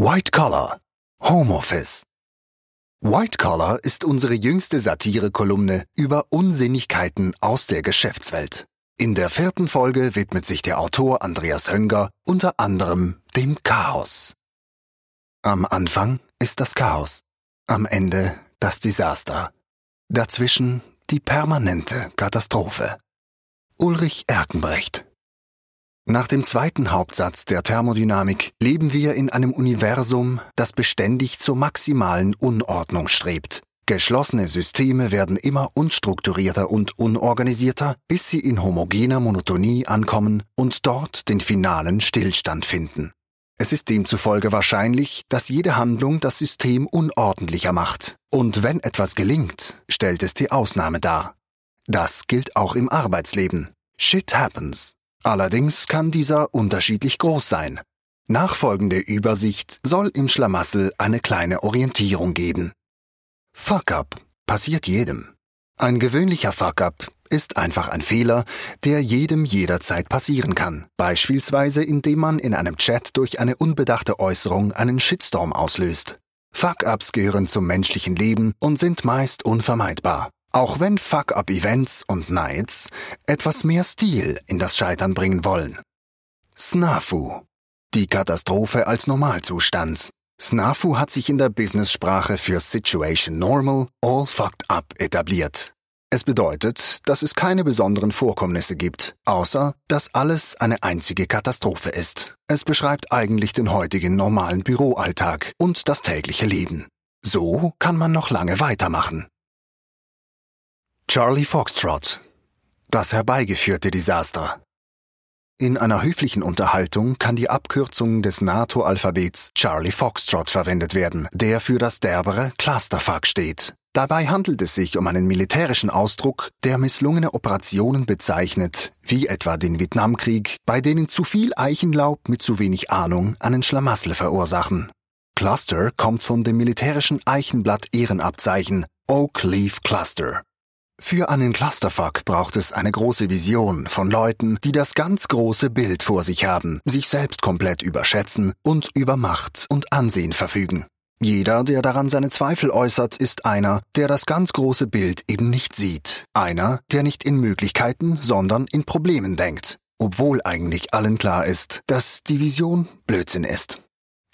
White Collar Homeoffice White Collar ist unsere jüngste Satire-Kolumne über Unsinnigkeiten aus der Geschäftswelt. In der vierten Folge widmet sich der Autor Andreas Hönger unter anderem dem Chaos. Am Anfang ist das Chaos, am Ende das Desaster, dazwischen die permanente Katastrophe. Ulrich Erkenbrecht nach dem zweiten Hauptsatz der Thermodynamik leben wir in einem Universum, das beständig zur maximalen Unordnung strebt. Geschlossene Systeme werden immer unstrukturierter und unorganisierter, bis sie in homogener Monotonie ankommen und dort den finalen Stillstand finden. Es ist demzufolge wahrscheinlich, dass jede Handlung das System unordentlicher macht. Und wenn etwas gelingt, stellt es die Ausnahme dar. Das gilt auch im Arbeitsleben. Shit happens. Allerdings kann dieser unterschiedlich groß sein. Nachfolgende Übersicht soll im Schlamassel eine kleine Orientierung geben. Fuck-up passiert jedem. Ein gewöhnlicher Fuck-up ist einfach ein Fehler, der jedem jederzeit passieren kann, beispielsweise indem man in einem Chat durch eine unbedachte Äußerung einen Shitstorm auslöst. Fuck-ups gehören zum menschlichen Leben und sind meist unvermeidbar. Auch wenn Fuck-Up-Events und Nights etwas mehr Stil in das Scheitern bringen wollen. Snafu. Die Katastrophe als Normalzustand. Snafu hat sich in der Business-Sprache für Situation Normal, All Fucked Up etabliert. Es bedeutet, dass es keine besonderen Vorkommnisse gibt, außer dass alles eine einzige Katastrophe ist. Es beschreibt eigentlich den heutigen normalen Büroalltag und das tägliche Leben. So kann man noch lange weitermachen. Charlie Foxtrot. Das herbeigeführte Desaster. In einer höflichen Unterhaltung kann die Abkürzung des NATO-Alphabets Charlie Foxtrot verwendet werden, der für das derbere Clusterfuck steht. Dabei handelt es sich um einen militärischen Ausdruck, der misslungene Operationen bezeichnet, wie etwa den Vietnamkrieg, bei denen zu viel Eichenlaub mit zu wenig Ahnung einen Schlamassel verursachen. Cluster kommt von dem militärischen Eichenblatt-Ehrenabzeichen Oak Leaf Cluster. Für einen Clusterfuck braucht es eine große Vision von Leuten, die das ganz große Bild vor sich haben, sich selbst komplett überschätzen und über Macht und Ansehen verfügen. Jeder, der daran seine Zweifel äußert, ist einer, der das ganz große Bild eben nicht sieht. Einer, der nicht in Möglichkeiten, sondern in Problemen denkt. Obwohl eigentlich allen klar ist, dass die Vision Blödsinn ist.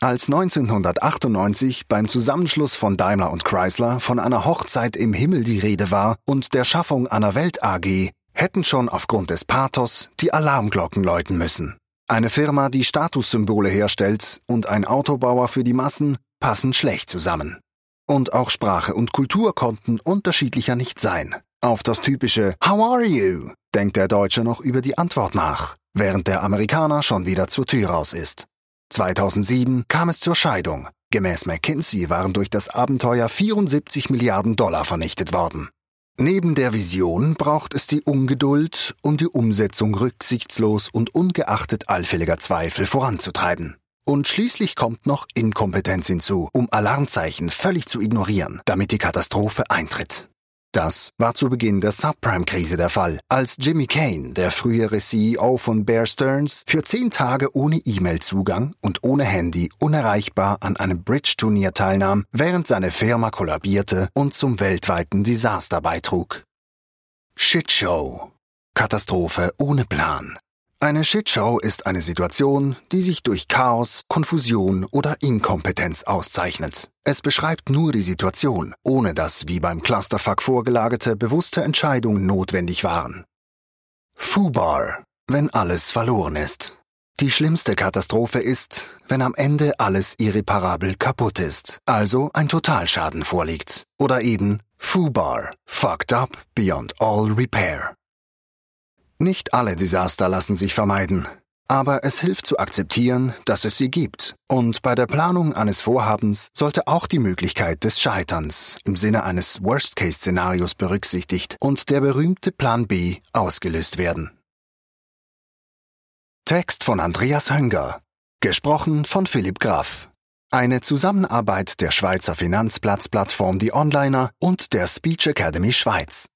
Als 1998 beim Zusammenschluss von Daimler und Chrysler von einer Hochzeit im Himmel die Rede war und der Schaffung einer Welt AG, hätten schon aufgrund des Pathos die Alarmglocken läuten müssen. Eine Firma, die Statussymbole herstellt und ein Autobauer für die Massen passen schlecht zusammen. Und auch Sprache und Kultur konnten unterschiedlicher nicht sein. Auf das typische How are you? denkt der Deutsche noch über die Antwort nach, während der Amerikaner schon wieder zur Tür raus ist. 2007 kam es zur Scheidung. Gemäß McKinsey waren durch das Abenteuer 74 Milliarden Dollar vernichtet worden. Neben der Vision braucht es die Ungeduld, um die Umsetzung rücksichtslos und ungeachtet allfälliger Zweifel voranzutreiben. Und schließlich kommt noch Inkompetenz hinzu, um Alarmzeichen völlig zu ignorieren, damit die Katastrophe eintritt. Das war zu Beginn der Subprime-Krise der Fall, als Jimmy Kane, der frühere CEO von Bear Stearns, für zehn Tage ohne E-Mail-Zugang und ohne Handy unerreichbar an einem Bridge-Turnier teilnahm, während seine Firma kollabierte und zum weltweiten Desaster beitrug. Shitshow. Katastrophe ohne Plan. Eine Shitshow ist eine Situation, die sich durch Chaos, Konfusion oder Inkompetenz auszeichnet. Es beschreibt nur die Situation, ohne dass, wie beim Clusterfuck vorgelagerte, bewusste Entscheidungen notwendig waren. Fubar, wenn alles verloren ist. Die schlimmste Katastrophe ist, wenn am Ende alles irreparabel kaputt ist, also ein Totalschaden vorliegt. Oder eben Fubar, fucked up beyond all repair. Nicht alle Desaster lassen sich vermeiden, aber es hilft zu akzeptieren, dass es sie gibt. Und bei der Planung eines Vorhabens sollte auch die Möglichkeit des Scheiterns im Sinne eines Worst-Case-Szenarios berücksichtigt und der berühmte Plan B ausgelöst werden. Text von Andreas Hönger. Gesprochen von Philipp Graf. Eine Zusammenarbeit der Schweizer Finanzplatzplattform Die Onliner und der Speech Academy Schweiz.